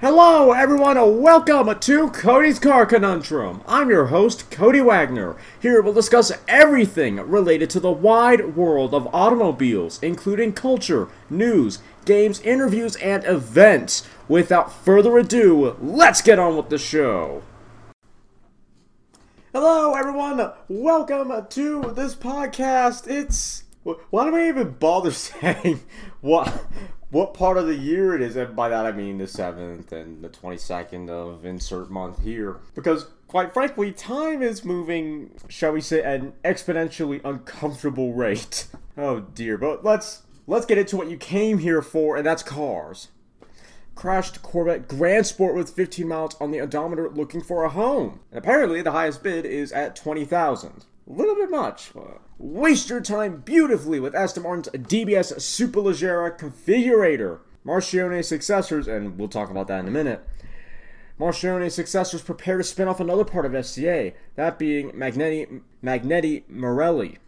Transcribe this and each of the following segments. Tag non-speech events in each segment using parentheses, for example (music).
Hello, everyone, and welcome to Cody's Car Conundrum. I'm your host, Cody Wagner. Here we'll discuss everything related to the wide world of automobiles, including culture, news, games, interviews, and events. Without further ado, let's get on with the show. Hello, everyone. Welcome to this podcast. It's why do I even bother (laughs) saying what what part of the year it is? And by that I mean the seventh and the twenty second of insert month here, because quite frankly, time is moving, shall we say, at an exponentially uncomfortable rate. (laughs) Oh dear, but let's let's get into what you came here for, and that's cars crashed Corvette Grand Sport with 15 miles on the odometer looking for a home. And apparently the highest bid is at 20,000. A little bit much. Waste your time beautifully with Aston Martin's DBS Superleggera configurator. Marchionne successors, and we'll talk about that in a minute. Marchionne successors prepare to spin off another part of FCA, that being Magneti, Magneti Marelli.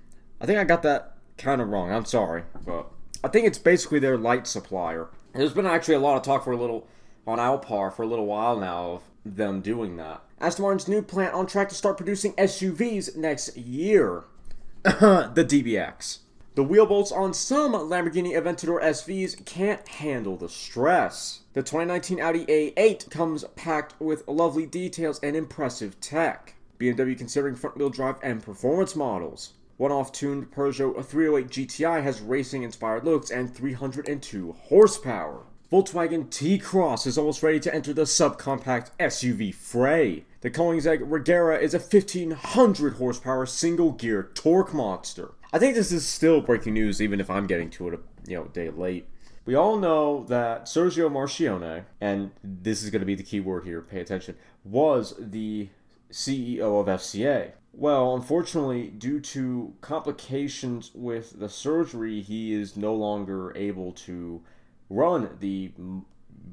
I think I got that kind of wrong, I'm sorry, but I think it's basically their light supplier. There's been actually a lot of talk for a little on Allpar for a little while now of them doing that. Aston Martin's new plant on track to start producing SUVs next year. (laughs) the DBX. The wheel bolts on some Lamborghini Aventador SVs can't handle the stress. The 2019 Audi A8 comes packed with lovely details and impressive tech. BMW considering front wheel drive and performance models. One off tuned Peugeot 308 GTI has racing inspired looks and 302 horsepower. Volkswagen T Cross is almost ready to enter the subcompact SUV fray. The Koenigsegg Regera is a 1500 horsepower single gear torque monster. I think this is still breaking news, even if I'm getting to it a you know day late. We all know that Sergio Marchionne, and this is going to be the key word here, pay attention, was the CEO of FCA. Well, unfortunately, due to complications with the surgery, he is no longer able to run the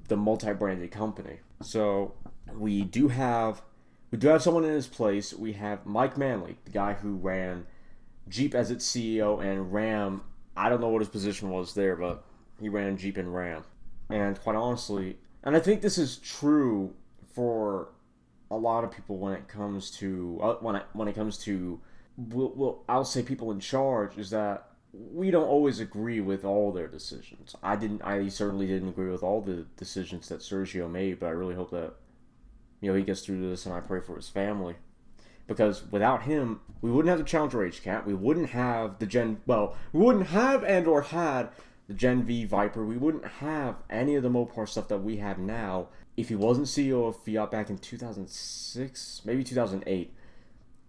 the multi-branded company. So we do have we do have someone in his place. We have Mike Manley, the guy who ran Jeep as its CEO and Ram. I don't know what his position was there, but he ran Jeep and Ram. And quite honestly, and I think this is true for a lot of people when it comes to uh, when I, when it comes to well, well, I'll say people in charge is that we don't always agree with all their decisions. I didn't. I certainly didn't agree with all the decisions that Sergio made, but I really hope that you know he gets through this, and I pray for his family. Because without him, we wouldn't have the Challenger HCAT. We wouldn't have the Gen. Well, we wouldn't have and or had the Gen V Viper. We wouldn't have any of the Mopar stuff that we have now if he wasn't CEO of Fiat back in 2006, maybe 2008.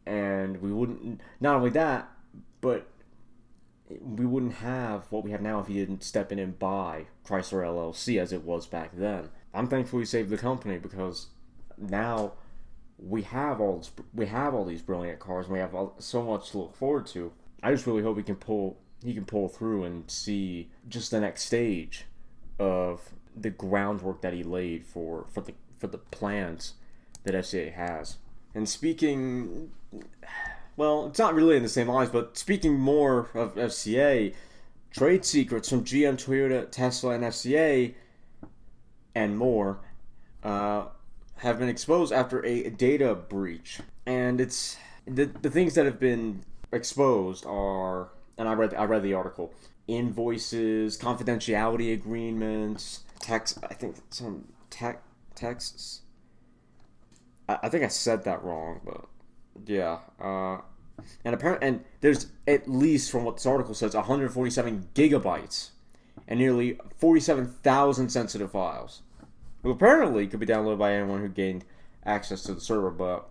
And we wouldn't. Not only that, but we wouldn't have what we have now if he didn't step in and buy Chrysler LLC as it was back then. I'm thankful he saved the company because now we have all this, we have all these brilliant cars and we have all, so much to look forward to. I just really hope he can pull he can pull through and see just the next stage of the groundwork that he laid for for the for the plans that FCA has. And speaking well, it's not really in the same lines, but speaking more of FCA, trade secrets from GM, Toyota, Tesla, and FCA, and more, uh, have been exposed after a data breach. And it's the, the things that have been exposed are, and I read I read the article, invoices, confidentiality agreements, text. I think some tech texts. I, I think I said that wrong, but yeah. Uh, and apparently, and there's at least from what this article says, 147 gigabytes and nearly 47,000 sensitive files. Who apparently could be downloaded by anyone who gained access to the server, but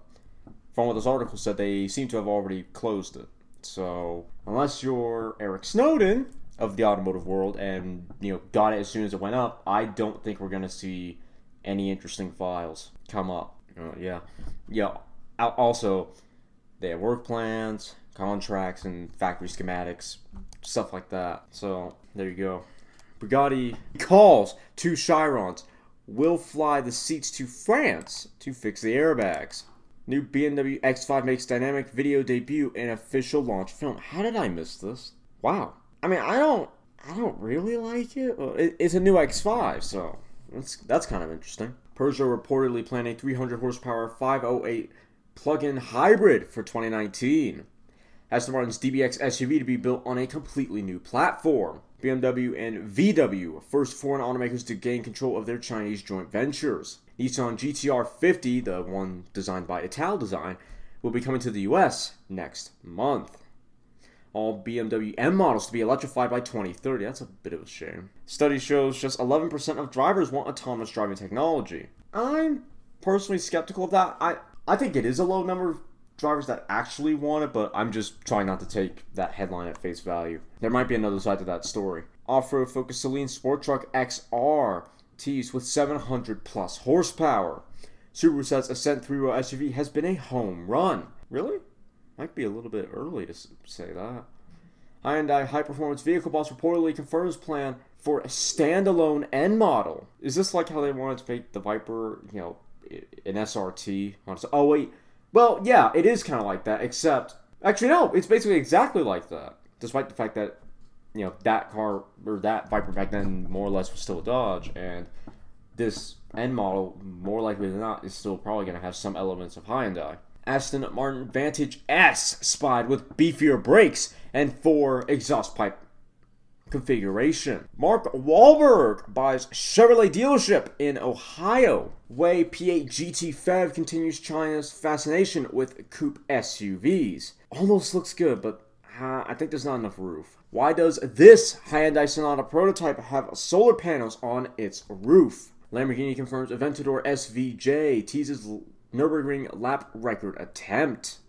from what this article said, they seem to have already closed it. So unless you're Eric Snowden of the automotive world and you know got it as soon as it went up, I don't think we're gonna see any interesting files come up. Uh, yeah, yeah. Also, they have work plans, contracts, and factory schematics, stuff like that. So there you go. Bugatti calls two Chirons will fly the seats to France to fix the airbags. New BMW X5 makes dynamic video debut in official launch film. How did I miss this? Wow. I mean, I don't, I don't really like it. It's a new X5, so That's, that's kind of interesting. Peugeot reportedly planning 300 horsepower 508 plug-in hybrid for 2019. Aston Martin's DBX SUV to be built on a completely new platform. BMW and VW, first foreign automakers to gain control of their Chinese joint ventures. Nissan GTR 50, the one designed by Italdesign, will be coming to the US next month. All BMW M models to be electrified by 2030. That's a bit of a shame. Study shows just 11% of drivers want autonomous driving technology. I'm personally skeptical of that. I, I think it is a low number of drivers that actually want it, but I'm just trying not to take that headline at face value. There might be another side to that story. Off-road focused Saleen Sport Truck XR teased with 700 plus horsepower. Subaru says Ascent 3-row SUV has been a home run. Really? Might be a little bit early to say that. Hyundai High Performance Vehicle Boss reportedly confirms plan for a standalone N model. Is this like how they wanted to make the Viper, you know, an SRT? Oh wait, well, yeah, it is kind of like that, except actually no, it's basically exactly like that. Despite the fact that you know that car or that Viper back then more or less was still a Dodge, and this end model more likely than not is still probably going to have some elements of Hyundai. Aston Martin Vantage S spied with beefier brakes and four exhaust pipe configuration. Mark Wahlberg buys Chevrolet dealership in Ohio. WEY P8 GT Fev continues China's fascination with coupe SUVs. Almost looks good, but uh, I think there's not enough roof. Why does this Hyundai Sonata prototype have solar panels on its roof? Lamborghini confirms Aventador SVJ teases Nürburgring lap record attempt.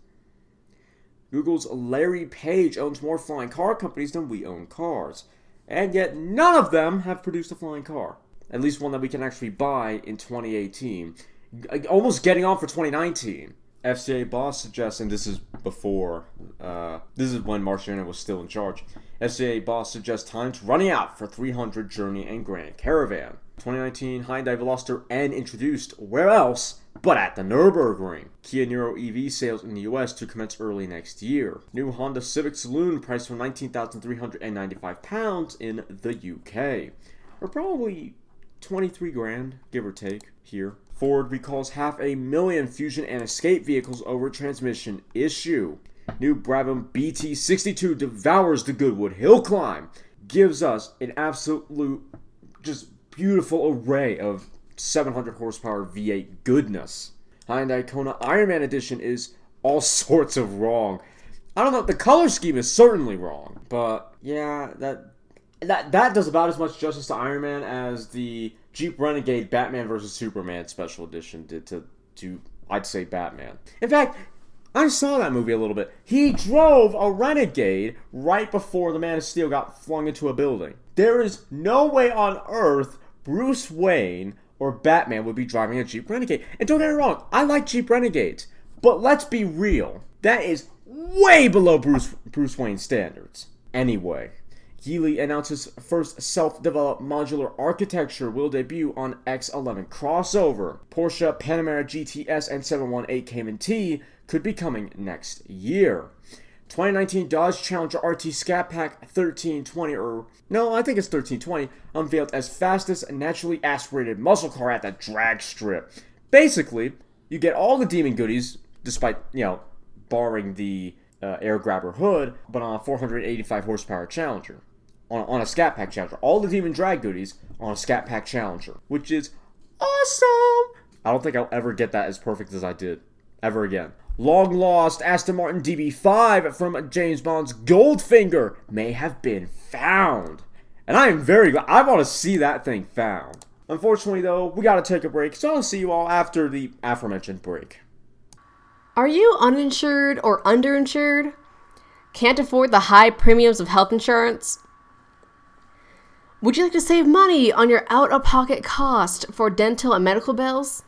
Google's Larry Page owns more flying car companies than we own cars. And yet none of them have produced a flying car. At least one that we can actually buy in 2018. Almost getting on for 2019. FCA boss suggests, and this is before, uh, this is when Marchionne was still in charge. FCA boss suggests times running out for 300 Journey and Grand Caravan. 2019 Hyundai Veloster N introduced. Where else but at the Nürburgring? Kia Niro EV sales in the US to commence early next year. New Honda Civic Saloon priced for 19,395 pounds in the UK. Or probably 23 grand, give or take, here. Ford recalls half a million Fusion and Escape vehicles over transmission issue. New Brabham BT62 devours the Goodwood Hill Climb. Gives us an absolute, just beautiful array of 700 horsepower V8 goodness. Hyundai Kona Iron Man Edition is all (laughs) sorts of wrong. I don't know. The color scheme is certainly wrong, but yeah, that that that does about as much justice to Iron Man as the Jeep Renegade Batman vs Superman special edition did to to I'd say Batman. In fact, I saw that movie a little bit. He drove a Renegade right before the Man of Steel got flung into a building. There is no way on earth Bruce Wayne or Batman would be driving a Jeep Renegade. And don't get me wrong, I like Jeep Renegades, but let's be real. That is way below Bruce Bruce Wayne standards. Anyway, Geely announces first self-developed modular architecture will debut on X11 crossover. Porsche Panamera GTS and 718 Cayman T could be coming next year. 2019 Dodge Challenger RT Scat Pack 1320, or no, I think it's 1320, unveiled as fastest naturally aspirated muscle car at the drag strip. Basically, you get all the demon goodies, despite, you know, barring the uh, air grabber hood, but on a 485 horsepower Challenger. On, on a Scat Pack Challenger. All the demon drag goodies on a Scat Pack Challenger, which is awesome! I don't think I'll ever get that as perfect as I did. Ever again. Long lost Aston Martin DB5 from James Bond's Goldfinger may have been found. And I am very glad. I want to see that thing found. Unfortunately, though, we got to take a break, so I'll see you all after the aforementioned break. Are you uninsured or underinsured? Can't afford the high premiums of health insurance? Would you like to save money on your out of pocket cost for dental and medical bills?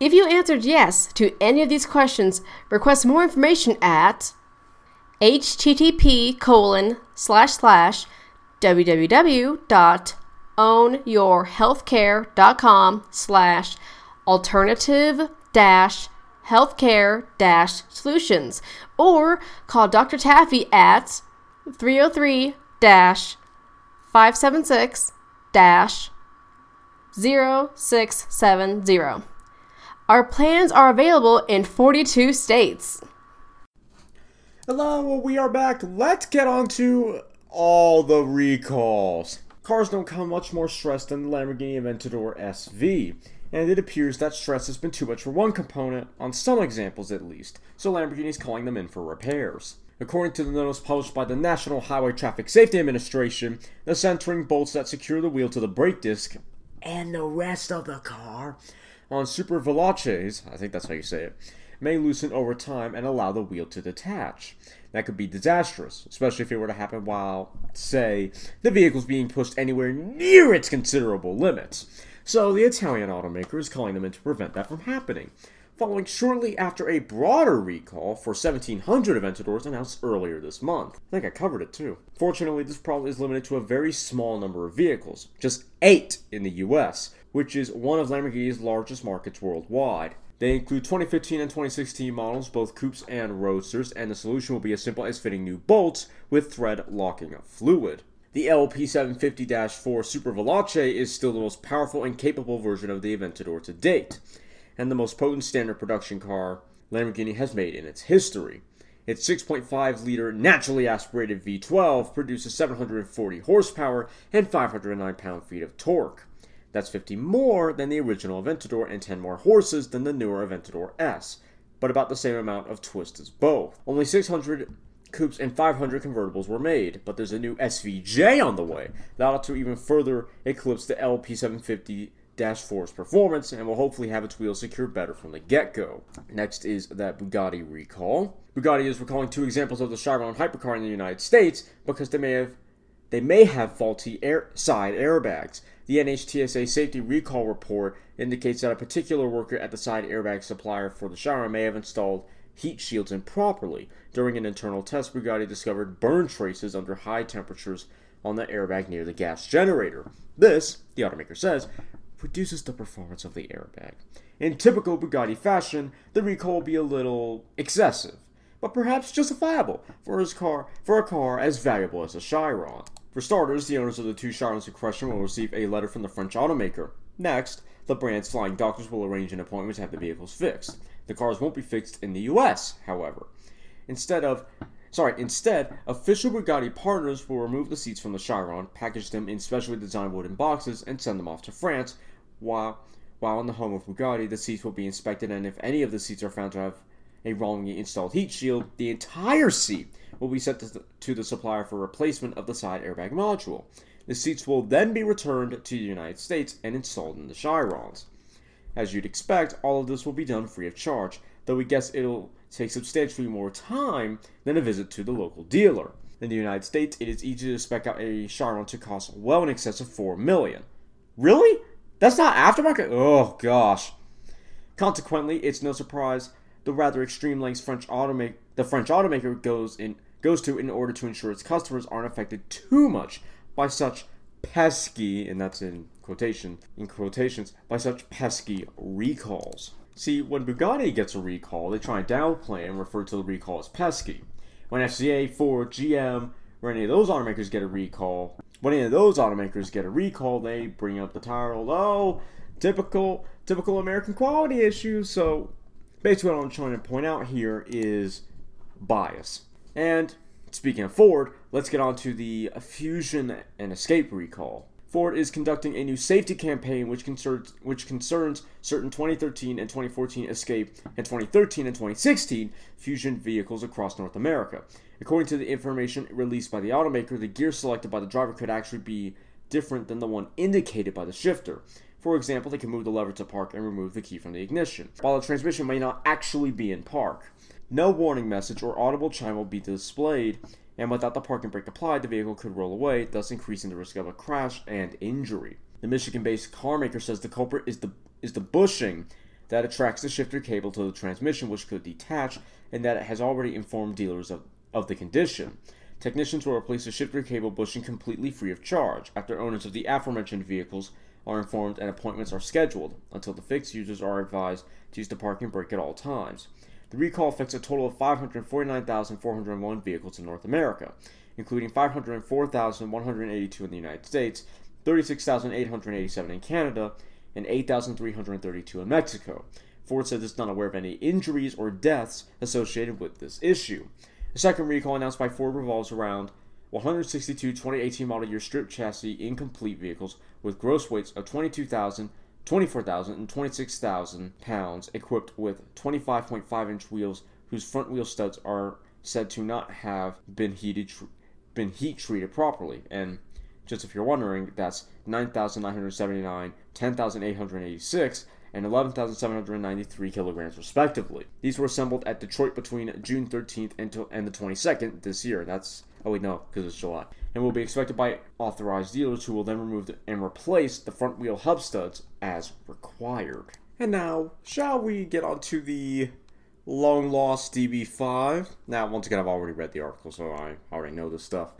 If you answered yes to any of these questions, request more information at http colon slash slash www.ownyourhealthcare.com slash alternative dash healthcare dash solutions or call Dr. Taffy at 303 dash 576 dash 0670. Our plans are available in 42 states. Hello, we are back. Let's get on to all the recalls. Cars don't come much more stressed than the Lamborghini Aventador SV, and it appears that stress has been too much for one component, on some examples at least, so Lamborghini is calling them in for repairs. According to the notice published by the National Highway Traffic Safety Administration, the centering bolts that secure the wheel to the brake disc and the rest of the car on super veloces, I think that's how you say it, may loosen over time and allow the wheel to detach. That could be disastrous, especially if it were to happen while, say, the vehicle's being pushed anywhere near its considerable limits. So the Italian automaker is calling them in to prevent that from happening, following shortly after a broader recall for 1700 Aventadors announced earlier this month. I think I covered it too. Fortunately, this problem is limited to a very small number of vehicles, just eight in the US, which is one of Lamborghini's largest markets worldwide. They include 2015 and 2016 models, both coupes and roadsters, and the solution will be as simple as fitting new bolts with thread locking fluid. The LP750-4 Super Veloce is still the most powerful and capable version of the Aventador to date, and the most potent standard production car Lamborghini has made in its history. Its 6.5 liter naturally aspirated V12 produces 740 horsepower and 509 pound feet of torque. That's 50 more than the original Aventador and 10 more horses than the newer Aventador S, but about the same amount of twist as both. Only 600 coupes and 500 convertibles were made, but there's a new SVJ on the way that ought to even further eclipse the LP750 4's performance and will hopefully have its wheels secured better from the get go. Next is that Bugatti recall. Bugatti is recalling two examples of the Chiron hypercar in the United States because they may have they may have faulty air, side airbags. The NHTSA safety recall report indicates that a particular worker at the side airbag supplier for the Chiron may have installed heat shields improperly. During an internal test, Bugatti discovered burn traces under high temperatures on the airbag near the gas generator. This, the automaker says, reduces the performance of the airbag. In typical Bugatti fashion, the recall will be a little excessive, but perhaps justifiable for his car for a car as valuable as a Chiron. For starters, the owners of the two Chirons in question will receive a letter from the French automaker. Next, the brand's flying doctors will arrange an appointment to have the vehicles fixed. The cars won't be fixed in the US, however. Instead of sorry, instead, official Bugatti partners will remove the seats from the Chiron, package them in specially designed wooden boxes, and send them off to France, while while in the home of Bugatti, the seats will be inspected and if any of the seats are found to have a wrongly installed heat shield, the entire seat will be sent to the, to the supplier for replacement of the side airbag module. The seats will then be returned to the United States and installed in the Chirons. As you'd expect, all of this will be done free of charge, though we guess it'll take substantially more time than a visit to the local dealer. In the United States, it is easy to spec out a Chiron to cost well in excess of 4 million. Really? That's not aftermarket? Oh gosh. Consequently, it's no surprise the rather extreme lengths French automa- the French automaker goes in goes to in order to ensure its customers aren't affected too much by such pesky, and that's in quotation in quotations, by such pesky recalls. See, when Bugatti gets a recall, they try and downplay and refer to the recall as pesky. When FCA, Ford, GM, or any of those automakers get a recall, when any of those automakers get a recall, they bring up the title, oh, typical typical American quality issues. So basically what I'm trying to point out here is bias. And speaking of Ford, let's get on to the Fusion and Escape recall. Ford is conducting a new safety campaign which concerns which concerns certain 2013 and 2014 Escape and 2013 and 2016 Fusion vehicles across North America. According to the information released by the automaker, the gear selected by the driver could actually be different than the one indicated by the shifter. For example, they can move the lever to park and remove the key from the ignition, while the transmission may not actually be in park. No warning message or audible chime will be displayed, and without the parking brake applied, the vehicle could roll away, thus increasing the risk of a crash and injury. The Michigan-based car maker says the culprit is the is the bushing that attracts the shifter cable to the transmission, which could detach, and that it has already informed dealers of, of the condition. Technicians will replace the shifter cable bushing completely free of charge after owners of the aforementioned vehicles are informed and appointments are scheduled. Until the fix, users are advised to use the parking brake at all times. The recall affects a total of 549,401 vehicles in North America, including 504,182 in the United States, 36,887 in Canada, and 8,332 in Mexico. Ford said it's not aware of any injuries or deaths associated with this issue. The second recall announced by Ford revolves around 162 2018 model year strip chassis incomplete vehicles with gross weights of 22,000, 24,000, and 26,000 pounds, equipped with 25.5 inch wheels whose front wheel studs are said to not have been heated, been heat treated properly. And just if you're wondering, that's 9,979, 10,886, and 11,793 kilograms, respectively. These were assembled at Detroit between June 13th and, and the 22nd this year. That's, oh wait, no, because it's July. And will be expected by authorized dealers who will then remove the, and replace the front wheel hub studs as required. And now, shall we get on to the long lost DB5? Now, once again, I've already read the article, so I already know this stuff.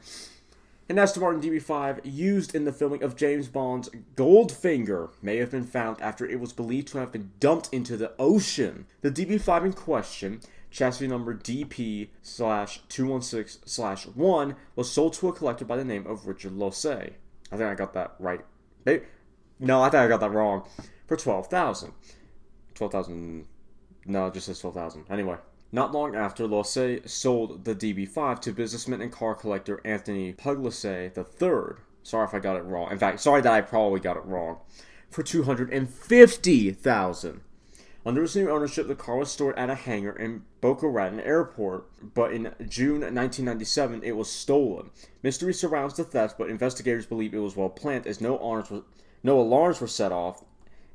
An Aston Martin DB5 used in the filming of James Bond's Goldfinger may have been found after it was believed to have been dumped into the ocean. The DB5 in question, chassis number DP slash 216 slash 1, was sold to a collector by the name of Richard Losse. I think I got that right. No, I think I got that wrong. For 12000 12000 No, it just says 12000 Anyway. Not long after, Losse sold the DB5 to businessman and car collector Anthony Pugliese III. Sorry if I got it wrong. In fact, sorry that I probably got it wrong. For 250000 Under his new ownership, the car was stored at a hangar in Boca Raton Airport, but in June 1997, it was stolen. Mystery surrounds the theft, but investigators believe it was well planned as no alarms were, no alarms were set off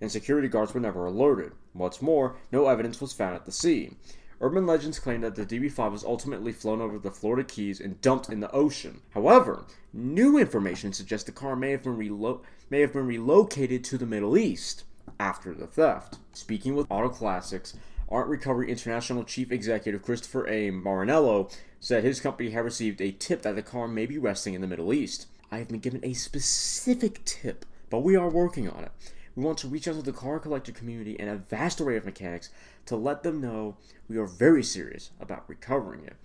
and security guards were never alerted. What's more, no evidence was found at the scene. Urban legends claim that the DB5 was ultimately flown over the Florida Keys and dumped in the ocean. However, new information suggests the car may have been, relo- may have been relocated to the Middle East after the theft. Speaking with Auto Classics, Art Recovery International Chief Executive Christopher A. Marinello said his company had received a tip that the car may be resting in the Middle East. I have been given a specific tip, but we are working on it. We want to reach out to the car collector community and a vast array of mechanics to let them know we are very serious about recovering it.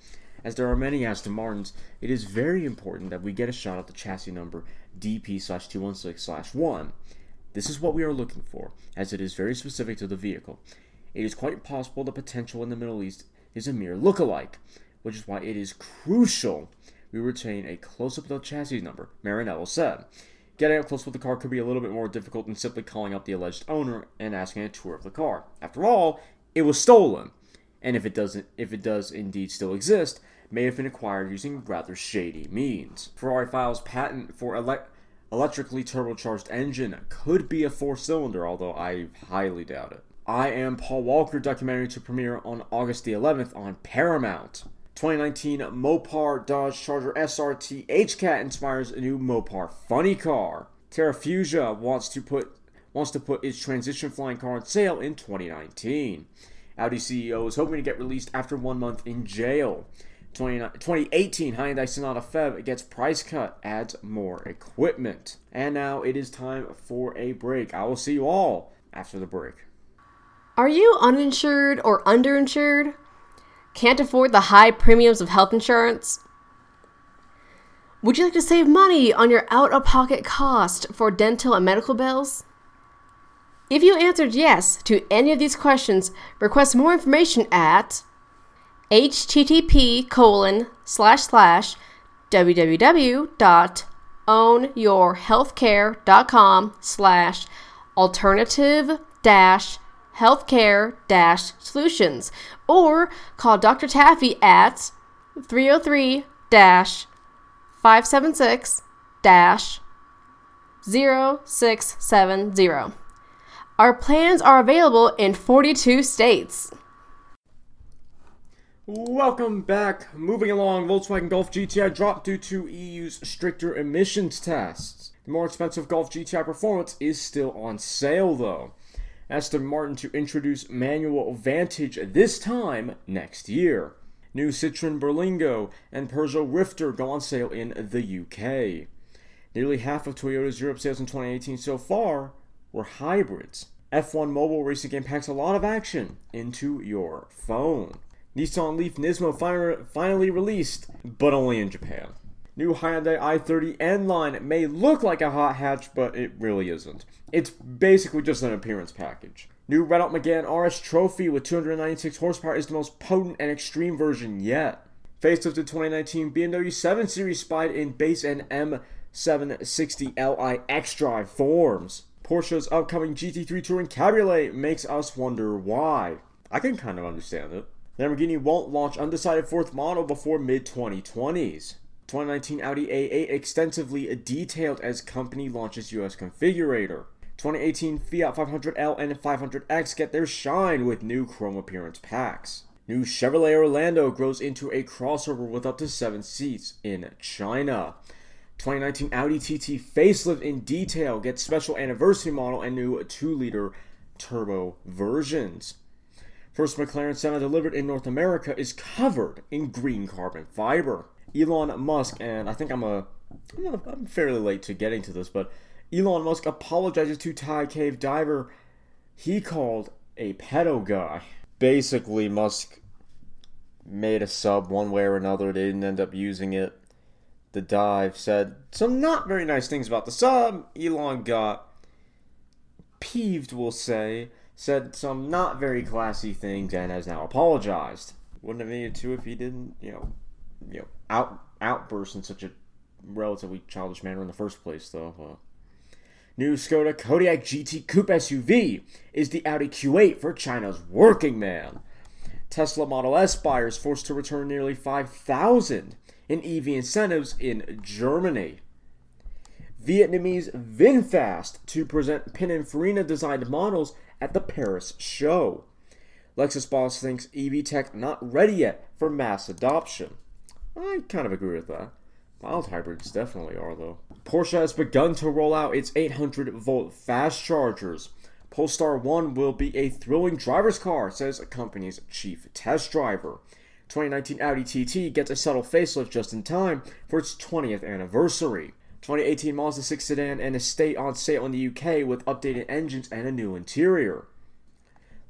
As there are many Aston Martins, it is very important that we get a shot at the chassis number DP 216 1. This is what we are looking for, as it is very specific to the vehicle. It is quite possible the potential in the Middle East is a mere look-alike, which is why it is crucial we retain a close-up of the chassis number, Marinello said. Getting up close with the car could be a little bit more difficult than simply calling up the alleged owner and asking a tour of the car. After all, it was stolen, and if it doesn't, if it does indeed still exist, may have been acquired using rather shady means. Ferrari files patent for ele- electrically turbocharged engine could be a four-cylinder, although I highly doubt it. I Am Paul Walker documentary to premiere on August the 11th on Paramount. 2019 Mopar Dodge Charger SRT HCAT inspires a new Mopar funny car. Terrafugia wants to put wants to put its transition flying car on sale in 2019. Audi CEO is hoping to get released after one month in jail. 2018 Hyundai Sonata Fev gets price cut, adds more equipment. And now it is time for a break. I will see you all after the break. Are you uninsured or underinsured? Can't afford the high premiums of health insurance? Would you like to save money on your out of pocket cost for dental and medical bills? If you answered yes to any of these questions, request more information at http colon slash slash www.ownyourhealthcare.com slash alternative dash healthcare dash solutions or call Dr. Taffy at 303 dash 576 dash 0670. Our plans are available in 42 states. Welcome back. Moving along, Volkswagen Golf GTI dropped due to EU's stricter emissions tests. The more expensive Golf GTI Performance is still on sale though. Aston Martin to introduce manual Vantage this time next year. New Citroen Berlingo and Peugeot Rifter go on sale in the UK. Nearly half of Toyota's Europe sales in 2018 so far were hybrids. F1 mobile racing game packs a lot of action into your phone. Nissan Leaf Nismo finally released, but only in Japan. New Hyundai i30 N line may look like a hot hatch, but it really isn't. It's basically just an appearance package. New Renault Megane RS Trophy with 296 horsepower is the most potent and extreme version yet. Facelifted 2019 BMW 7 Series Spied in base and M760 Li X-Drive forms. Porsche's upcoming GT3 Touring Cabriolet makes us wonder why. I can kind of understand it. Lamborghini won't launch undecided fourth model before mid 2020s. 2019 Audi A8 extensively detailed as company launches US configurator. 2018 Fiat 500L and 500X get their shine with new chrome appearance packs. New Chevrolet Orlando grows into a crossover with up to 7 seats in China. 2019 Audi TT facelift in detail gets special anniversary model and new 2 liter turbo versions. First McLaren Senna delivered in North America is covered in green carbon fiber. Elon Musk, and I think I'm a, I'm, fairly late to getting to this, but Elon Musk apologizes to Thai cave diver he called a pedo guy. Basically, Musk made a sub one way or another. They didn't end up using it. The dive said some not very nice things about the sub. Elon got peeved, we'll say, said some not very classy things, and has now apologized. Wouldn't have needed to if he didn't, you know, you know, out outburst in such a relatively childish manner in the first place, though. New Skoda Kodiaq GT Coupe SUV is the Audi Q8 for China's working man. Tesla Model S buyers forced to return nearly 5,000 in EV incentives in Germany. Vietnamese VinFast to present Pininfarina designed models at the Paris show. Lexus boss thinks EV tech not ready yet for mass adoption. I kind of agree with that. Mild hybrids definitely are, though. Porsche has begun to roll out its 800 volt fast chargers. Polestar 1 will be a thrilling driver's car, says the company's chief test driver. 2019 Audi TT gets a subtle facelift just in time for its 20th anniversary. 2018 Mazda 6 sedan and Estate on sale in the UK with updated engines and a new interior.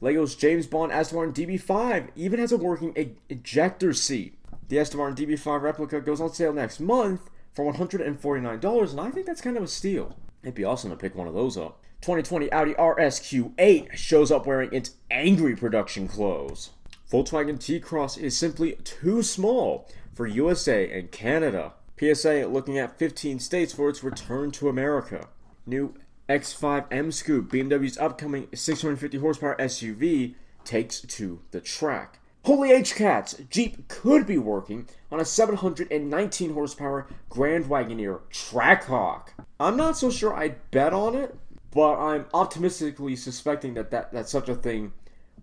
Lego's James Bond Aston Martin DB5 even has a working e- ejector seat. The Aston Martin DB5 replica goes on sale next month for $149, and I think that's kind of a steal. It'd be awesome to pick one of those up. 2020 Audi RSQ8 shows up wearing its angry production clothes. Volkswagen T-Cross is simply too small for USA and Canada. PSA looking at 15 states for its return to America. New X5 M Scoop, BMW's upcoming 650 horsepower SUV, takes to the track. Holy H Cats, Jeep could be working on a 719 horsepower Grand Wagoneer Trackhawk. I'm not so sure I'd bet on it, but I'm optimistically suspecting that, that, that such a thing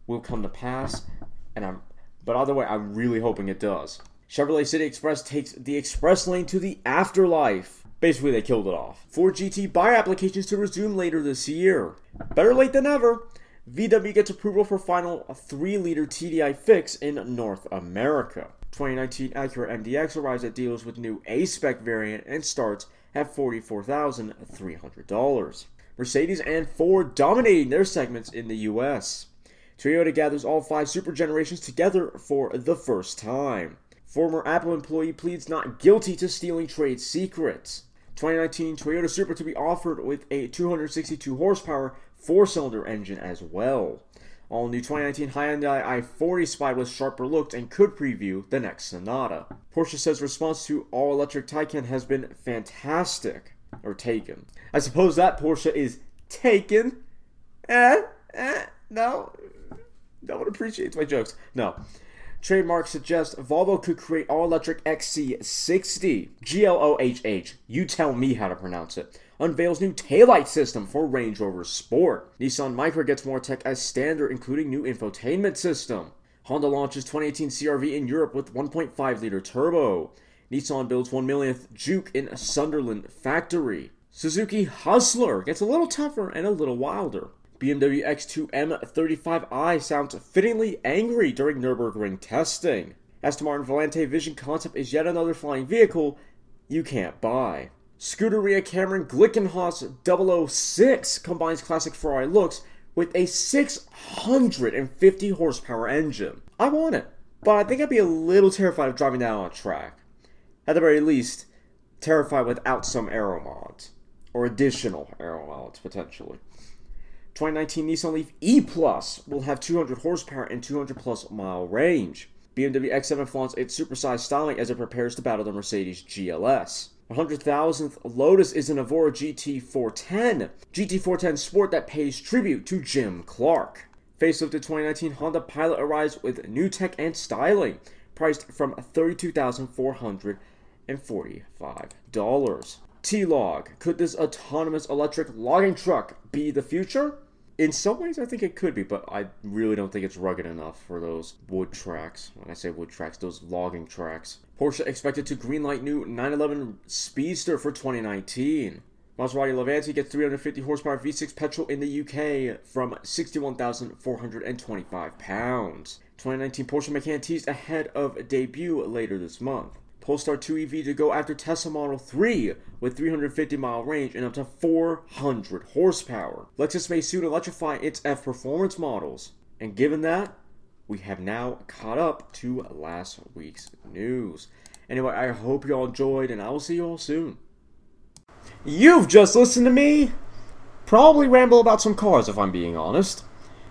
will come to pass, and I'm but either way, I'm really hoping it does. Chevrolet City Express takes the express lane to the afterlife. Basically, they killed it off. Ford GT buy applications to resume later this year. Better late than ever. VW gets approval for final 3 liter TDI fix in North America. 2019 Acura MDX arrives at dealers with new A spec variant and starts at $44,300. Mercedes and Ford dominating their segments in the US. Toyota gathers all five super generations together for the first time. Former Apple employee pleads not guilty to stealing trade secrets. 2019 Toyota Supra to be offered with a 262 horsepower four cylinder engine as well. All new 2019 Hyundai i40 Spy with sharper looks and could preview the next Sonata. Porsche says response to all electric Taycan has been fantastic. Or taken. I suppose that Porsche is taken. Eh, eh, no. No one appreciates my jokes. No. Trademark suggests Volvo could create all electric XC60. GLOHH. You tell me how to pronounce it. Unveils new taillight system for Range Rover Sport. Nissan Micra gets more tech as standard, including new infotainment system. Honda launches 2018 CRV in Europe with 1.5 liter turbo. Nissan builds 1 millionth Juke in Sunderland factory. Suzuki Hustler gets a little tougher and a little wilder. BMW X2 M35i sounds fittingly angry during Nürburgring testing. Aston Martin Volante Vision concept is yet another flying vehicle you can't buy. Scuderia Cameron Glickenhaus 006 combines classic Ferrari looks with a 650 horsepower engine. I want it, but I think I'd be a little terrified of driving that on track. At the very least, Terrified without some aero mods, or additional aero mods potentially. 2019 Nissan Leaf E Plus will have 200 horsepower and 200 plus mile range. BMW X7 flaunts its supersized styling as it prepares to battle the Mercedes GLS. 100,000th Lotus is an Evora GT410, GT410 Sport that pays tribute to Jim Clark. Facelifted 2019 Honda Pilot arrives with new tech and styling, priced from $32,445. T-Log. Could this autonomous electric logging truck be the future? In some ways, I think it could be, but I really don't think it's rugged enough for those wood tracks. When I say wood tracks, those logging tracks. Porsche expected to greenlight new 911 Speedster for 2019. Maserati Levante gets 350 horsepower V6 petrol in the UK from 61,425 pounds. 2019 Porsche Macan teased ahead of debut later this month. Polestar 2 EV to go after Tesla Model 3 with 350 mile range and up to 400 horsepower. Lexus may soon electrify its F Performance models. And given that, we have now caught up to last week's news. Anyway, I hope you all enjoyed, and I will see you all soon. You've just listened to me probably ramble about some cars if I'm being honest.